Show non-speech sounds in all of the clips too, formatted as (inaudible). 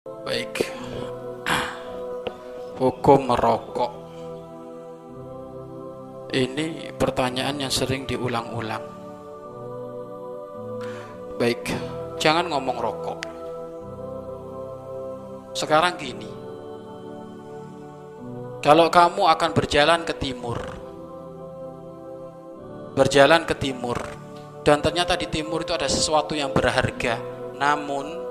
Baik. Hukum merokok. Ini pertanyaan yang sering diulang-ulang. Baik, jangan ngomong rokok. Sekarang gini. Kalau kamu akan berjalan ke timur, berjalan ke timur, dan ternyata di timur itu ada sesuatu yang berharga, namun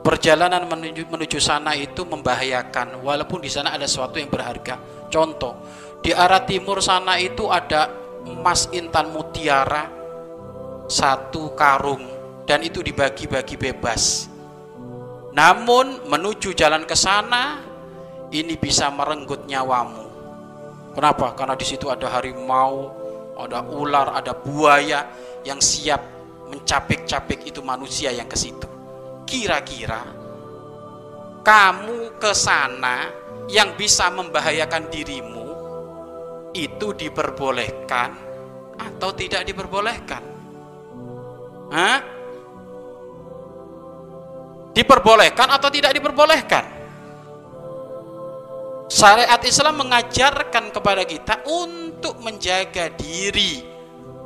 perjalanan menuju, menuju sana itu membahayakan walaupun di sana ada sesuatu yang berharga. Contoh, di arah timur sana itu ada emas intan mutiara satu karung dan itu dibagi-bagi bebas. Namun menuju jalan ke sana ini bisa merenggut nyawamu. Kenapa? Karena di situ ada harimau, ada ular, ada buaya yang siap mencapik-capik itu manusia yang ke situ. Kira-kira kamu ke sana yang bisa membahayakan dirimu itu diperbolehkan atau tidak diperbolehkan? Hah? Diperbolehkan atau tidak diperbolehkan? Syariat Islam mengajarkan kepada kita untuk menjaga diri.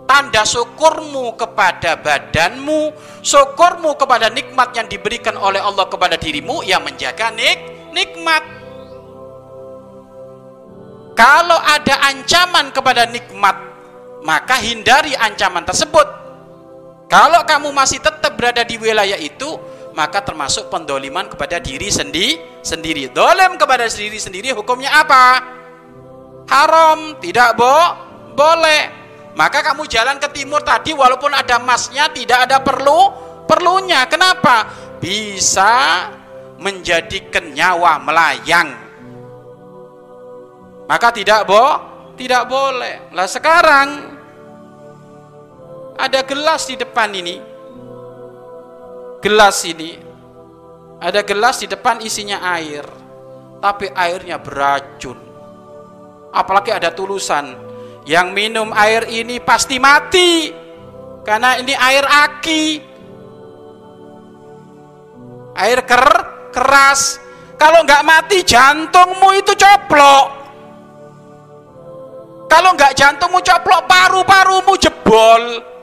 Tanda syukurmu kepada badanmu, syukurmu kepada nikmat yang diberikan oleh Allah kepada dirimu, yang menjaga nik nikmat. Kalau ada ancaman kepada nikmat, maka hindari ancaman tersebut. Kalau kamu masih tetap berada di wilayah itu, maka termasuk pendoliman kepada diri sendi sendiri. Dolem kepada diri sendiri hukumnya apa? Haram, tidak bo boleh. Maka kamu jalan ke timur tadi walaupun ada emasnya tidak ada perlu perlunya. Kenapa? Bisa menjadikan nyawa melayang. Maka tidak bo tidak boleh. Lah sekarang ada gelas di depan ini gelas ini ada gelas di depan isinya air tapi airnya beracun apalagi ada tulisan yang minum air ini pasti mati karena ini air aki air ker keras kalau nggak mati jantungmu itu coplok kalau nggak jantungmu coplok paru-parumu jebol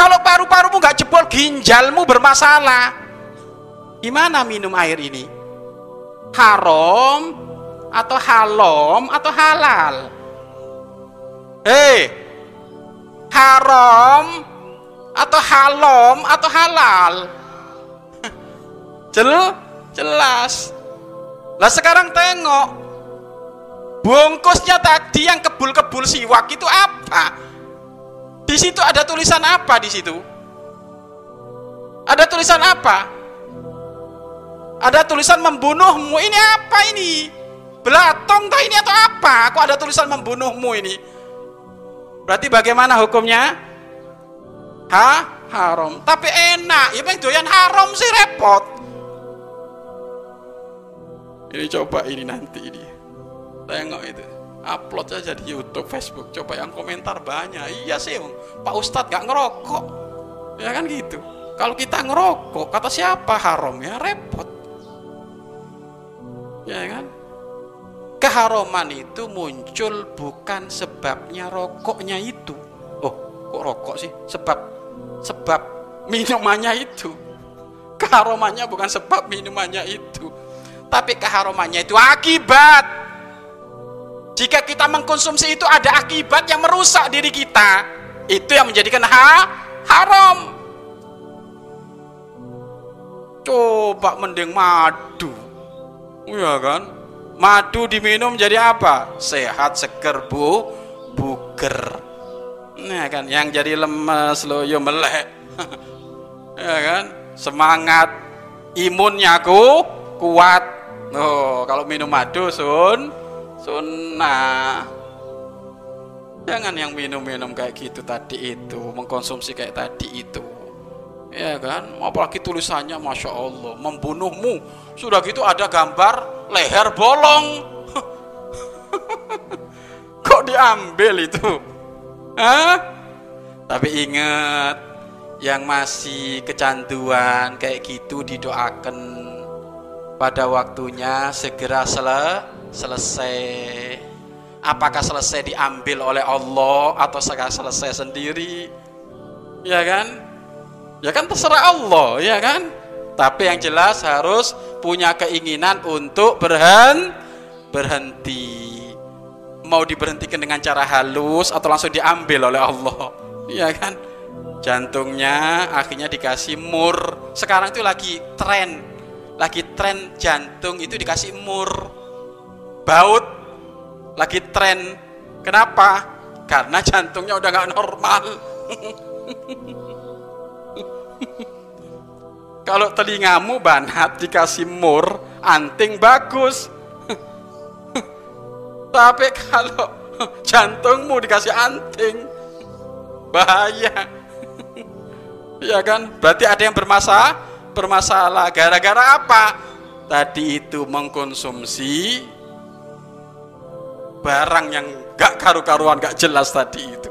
kalau paru-parumu nggak jebol, ginjalmu bermasalah. Gimana minum air ini? Haram atau halom atau halal? Hei, haram atau halom atau halal? (laughs) Jel, jelas. Lah sekarang tengok, bungkusnya tadi yang kebul-kebul siwak itu apa? Di situ ada tulisan apa di situ? Ada tulisan apa? Ada tulisan membunuhmu. Ini apa ini? Belatong tak ini atau apa? Kok ada tulisan membunuhmu ini? Berarti bagaimana hukumnya? Ha? Haram. Tapi enak. Ya doyan haram sih repot. Ini coba ini nanti ini. Tengok itu upload aja di YouTube, Facebook. Coba yang komentar banyak. Iya sih, Pak Ustadz gak ngerokok. Ya kan gitu. Kalau kita ngerokok, kata siapa haram ya repot. Ya kan? Keharuman itu muncul bukan sebabnya rokoknya itu. Oh, kok rokok sih? Sebab sebab minumannya itu. Keharumannya bukan sebab minumannya itu. Tapi keharumannya itu akibat jika kita mengkonsumsi itu ada akibat yang merusak diri kita, itu yang menjadikan ha haram. Coba mending madu. Iya kan? Madu diminum jadi apa? Sehat, seger, bu, buger. Nah kan, yang jadi lemes loyo melek. (laughs) ya kan? Semangat imunnya aku kuat. Oh, kalau minum madu sun sunnah jangan yang minum-minum kayak gitu tadi itu mengkonsumsi kayak tadi itu ya kan? Apalagi tulisannya masya Allah. Membunuhmu. Sudah gitu ada gambar leher bolong. (laughs) Kok diambil itu? Hah? tapi ingat yang masih kecanduan kayak gitu didoakan pada waktunya segera sele selesai. Apakah selesai diambil oleh Allah atau segera selesai sendiri? Ya kan ya kan terserah Allah ya kan? Tapi yang jelas harus punya keinginan untuk berhen berhenti. Mau diberhentikan dengan cara halus atau langsung diambil oleh Allah ya kan? Jantungnya akhirnya dikasih mur. Sekarang itu lagi tren lagi tren jantung itu dikasih mur. Baut lagi tren. Kenapa? Karena jantungnya udah nggak normal (laughs) (laughs) kalau telingamu banat dikasih mur anting bagus. (laughs) Tapi kalau (laughs) jantungmu dikasih anting bahaya. Ya kan? Berarti ada yang bermasalah bermasalah. Gara-gara apa? Tadi itu mengkonsumsi barang yang gak karu-karuan gak jelas tadi itu.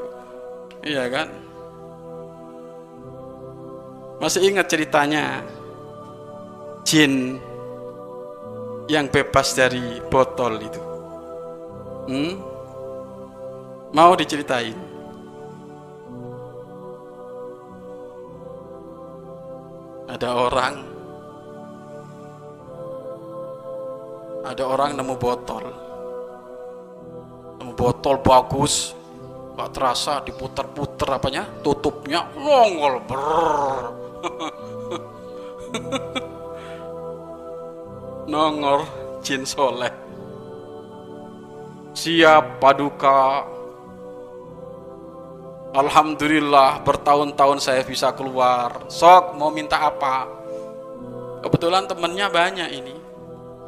Iya kan masih ingat ceritanya? Jin yang bebas dari botol itu. Hmm? mau diceritain? Ada orang. Ada orang nemu botol. Nemu botol bagus. Gak terasa diputer-puter apanya? Tutupnya nongol. Ber (laughs) nongol jin soleh siap paduka Alhamdulillah bertahun-tahun saya bisa keluar. Sok mau minta apa? Kebetulan temennya banyak ini.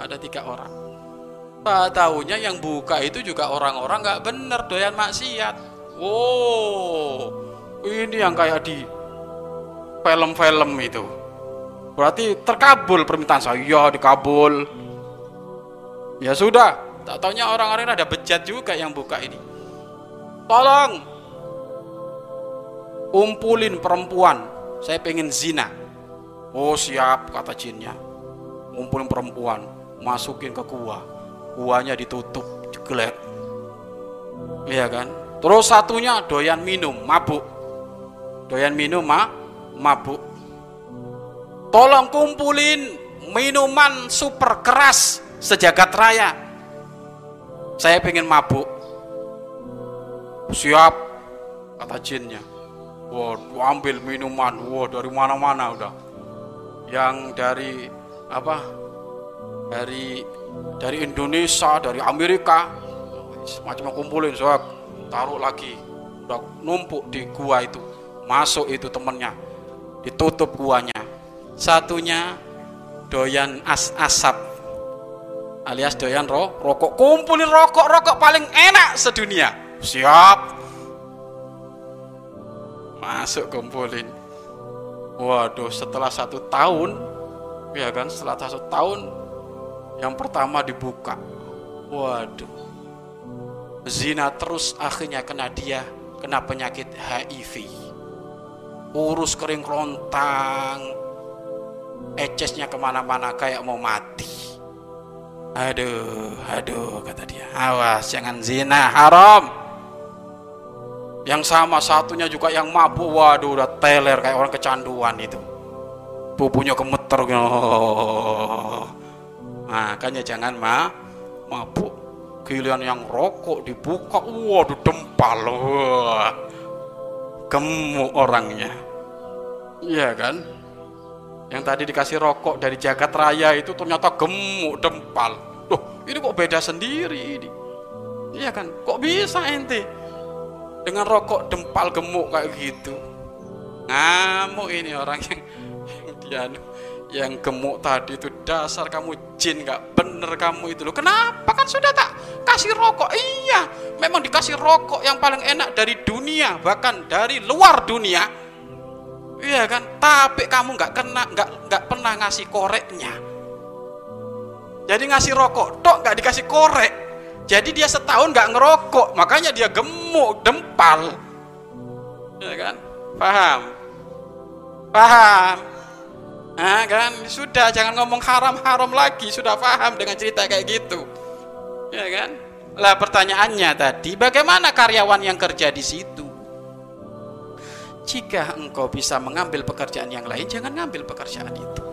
Ada tiga orang. Tak tahunya yang buka itu juga orang-orang nggak bener doyan maksiat. Wow, ini yang kayak di film-film itu. Berarti terkabul permintaan saya. Iya dikabul. Ya sudah. Tak tahunya orang-orang ada bejat juga yang buka ini. Tolong kumpulin perempuan saya pengen zina oh siap kata jinnya kumpulin perempuan masukin ke gua guanya ditutup jelek iya kan terus satunya doyan minum mabuk doyan minum ma mabuk. Tolong kumpulin minuman super keras sejagat raya. Saya pengen mabuk. Siap kata jinnya. Wah, ambil minuman, wah dari mana-mana udah. Yang dari apa? Dari dari Indonesia, dari Amerika, semacam kumpulin, so, taruh lagi, udah numpuk di gua itu, masuk itu temennya, ditutup guanya. Satunya doyan as asap, alias doyan ro rokok, kumpulin rokok, rokok paling enak sedunia. Siap, masuk kumpulin. Waduh setelah satu tahun ya kan setelah satu tahun yang pertama dibuka. Waduh. Zina terus akhirnya kena dia kena penyakit HIV urus kering rontang ecesnya ke mana-mana kayak mau mati. Aduh aduh kata dia. Awas jangan zina haram. Yang sama satunya juga yang mabuk. Waduh udah teler kayak orang kecanduan itu. Pupunya gemeter. Oh. makanya jangan ma mabuk. Giliran yang rokok dibuka. Waduh dempal gemuk orangnya. Iya kan? Yang tadi dikasih rokok dari jagat raya itu ternyata gemuk dempal. Loh ini kok beda sendiri ini? Iya kan? Kok bisa ente dengan rokok dempal gemuk kayak gitu? Ngamuk ini orang yang (laughs) yang dia yang gemuk tadi itu dasar kamu jin nggak bener kamu itu loh kenapa kan sudah tak kasih rokok iya memang dikasih rokok yang paling enak dari dunia bahkan dari luar dunia iya kan tapi kamu nggak kena nggak nggak pernah ngasih koreknya jadi ngasih rokok tok nggak dikasih korek jadi dia setahun nggak ngerokok, makanya dia gemuk, dempal. Ya kan? Paham? Paham? Nah, kan sudah jangan ngomong haram-haram lagi, sudah paham dengan cerita kayak gitu. Ya kan? Lah pertanyaannya tadi, bagaimana karyawan yang kerja di situ? Jika engkau bisa mengambil pekerjaan yang lain, jangan ngambil pekerjaan itu.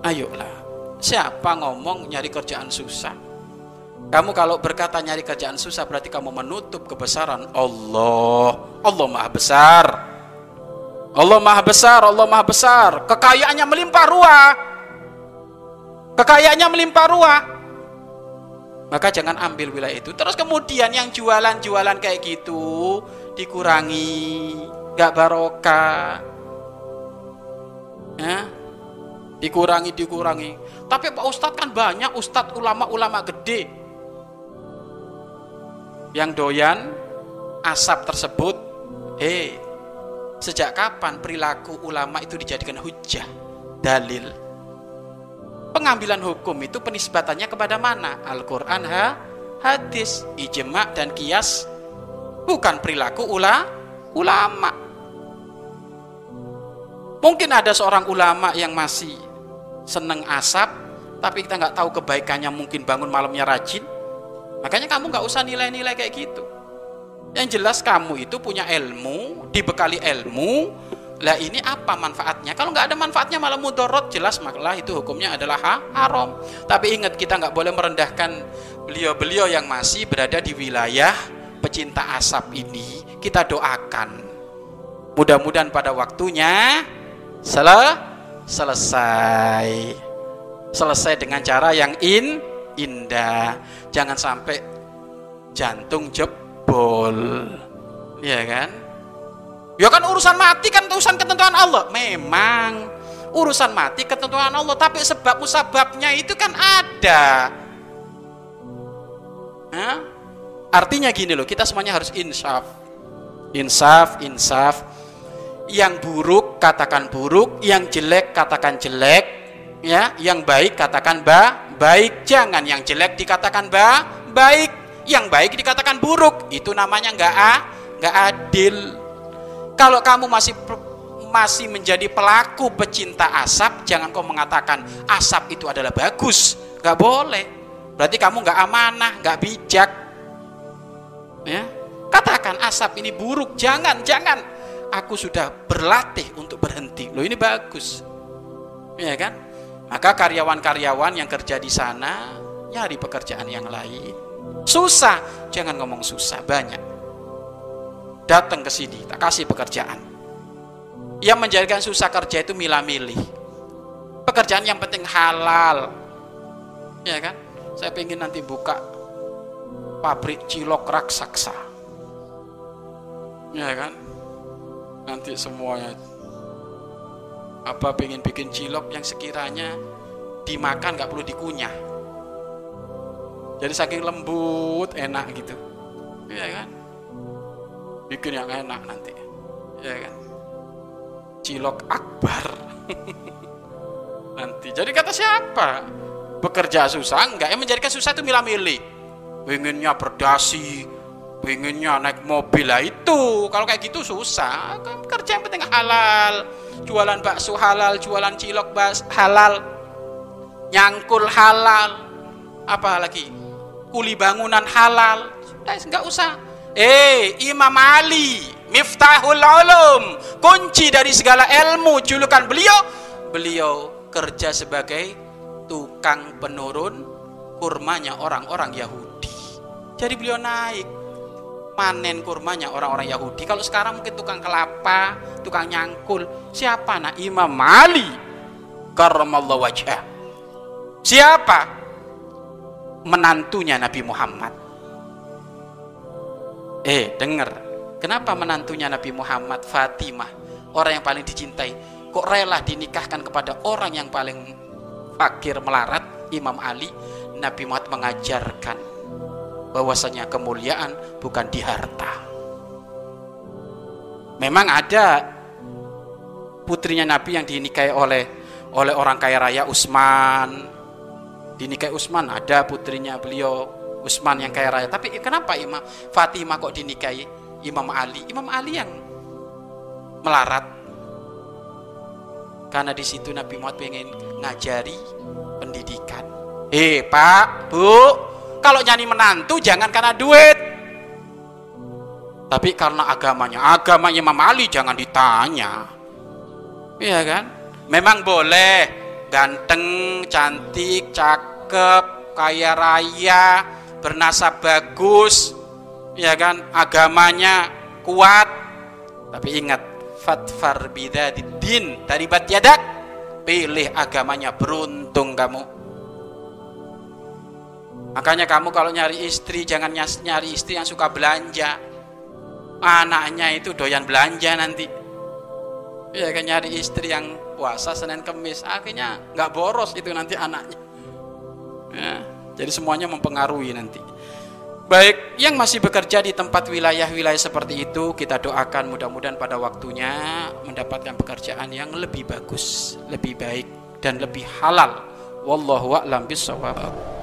Ayolah, siapa ngomong nyari kerjaan susah? Kamu kalau berkata nyari kerjaan susah berarti kamu menutup kebesaran Allah. Allah Maha Besar. Allah Maha Besar, Allah Maha Besar. Kekayaannya melimpah ruah. Kekayaannya melimpah ruah. Maka jangan ambil wilayah itu. Terus kemudian yang jualan-jualan kayak gitu dikurangi, gak barokah. Ya, dikurangi dikurangi. Tapi Pak Ustadz kan banyak Ustadz ulama-ulama gede yang doyan asap tersebut. Eh, sejak kapan perilaku ulama itu dijadikan hujah, dalil? Pengambilan hukum itu penisbatannya kepada mana? Al-Quran, ha? hadis, ijma dan kias bukan perilaku ula, ulama. Mungkin ada seorang ulama yang masih seneng asap, tapi kita nggak tahu kebaikannya mungkin bangun malamnya rajin. Makanya kamu nggak usah nilai-nilai kayak gitu. Yang jelas kamu itu punya ilmu, dibekali ilmu. Lah ini apa manfaatnya? Kalau nggak ada manfaatnya malah mudorot jelas malah itu hukumnya adalah ha haram. Tapi ingat kita nggak boleh merendahkan beliau-beliau yang masih berada di wilayah pecinta asap ini. Kita doakan. Mudah-mudahan pada waktunya sel selesai. Selesai dengan cara yang in indah. Jangan sampai jantung jebol. Ya kan? Ya kan urusan mati kan urusan ketentuan Allah. Memang urusan mati ketentuan Allah, tapi sebab musababnya itu kan ada. Hah? Artinya gini loh, kita semuanya harus insaf. Insaf, insaf yang buruk katakan buruk, yang jelek katakan jelek, ya, yang baik katakan ba, baik, jangan yang jelek dikatakan ba, baik, yang baik dikatakan buruk, itu namanya nggak a, nggak adil. Kalau kamu masih masih menjadi pelaku pecinta asap, jangan kau mengatakan asap itu adalah bagus, nggak boleh. Berarti kamu nggak amanah, nggak bijak. Ya, katakan asap ini buruk, jangan, jangan aku sudah berlatih untuk berhenti. Loh ini bagus. Ya kan? Maka karyawan-karyawan yang kerja di sana nyari pekerjaan yang lain. Susah, jangan ngomong susah, banyak. Datang ke sini, tak kasih pekerjaan. Yang menjadikan susah kerja itu milah-milih. Pekerjaan yang penting halal. Ya kan? Saya pengen nanti buka pabrik cilok raksasa. Ya kan? nanti semuanya apa pengen bikin cilok yang sekiranya dimakan nggak perlu dikunyah jadi saking lembut enak gitu. Ya kan? Bikin yang enak nanti. Ya kan? Cilok akbar. (laughs) Nanti. Jadi kata siapa? Bekerja susah? Enggak. Yang menjadikan susah itu milah-milih. Pengennya berdasi pengennya naik mobil. Lah itu. Kalau kayak gitu susah. Kerja yang penting halal. Jualan bakso halal jualan cilok bas halal. Nyangkul halal. Apa lagi kuli bangunan halal sudah nggak usah eh Imam Ali Miftahul Ulum kunci dari segala ilmu julukan beliau beliau kerja sebagai tukang penurun kurmanya orang-orang Yahudi jadi beliau naik panen kurmanya orang-orang Yahudi. Kalau sekarang mungkin tukang kelapa, tukang nyangkul. Siapa? Nah, Imam Ali karramallahu wajah. Siapa? Menantunya Nabi Muhammad. Eh, dengar. Kenapa menantunya Nabi Muhammad Fatimah, orang yang paling dicintai, kok rela dinikahkan kepada orang yang paling fakir melarat, Imam Ali? Nabi Muhammad mengajarkan bahwasanya kemuliaan bukan di harta. Memang ada putrinya Nabi yang dinikahi oleh oleh orang kaya raya Utsman. Dinikahi Utsman ada putrinya beliau Utsman yang kaya raya. Tapi kenapa Imam Fatimah kok dinikahi Imam Ali? Imam Ali yang melarat. Karena di situ Nabi Muhammad pengen ngajari pendidikan. Eh pak bu kalau nyanyi menantu jangan karena duit. Tapi karena agamanya. Agamanya Imam Ali jangan ditanya. Iya kan? Memang boleh. Ganteng cantik cakep kaya raya bernasab bagus ya kan agamanya kuat. Tapi ingat fatfar bidadid dari yadak pilih agamanya beruntung kamu. Makanya kamu kalau nyari istri jangan nyari istri yang suka belanja. Anaknya itu doyan belanja nanti. Ya kan nyari istri yang puasa Senin Kemis. Akhirnya nggak boros itu nanti anaknya ya, jadi semuanya mempengaruhi nanti Baik, yang masih bekerja di tempat wilayah-wilayah seperti itu, kita doakan mudah-mudahan pada waktunya mendapatkan pekerjaan yang lebih bagus, lebih baik, dan lebih halal. Wallahu a'lam bishawab.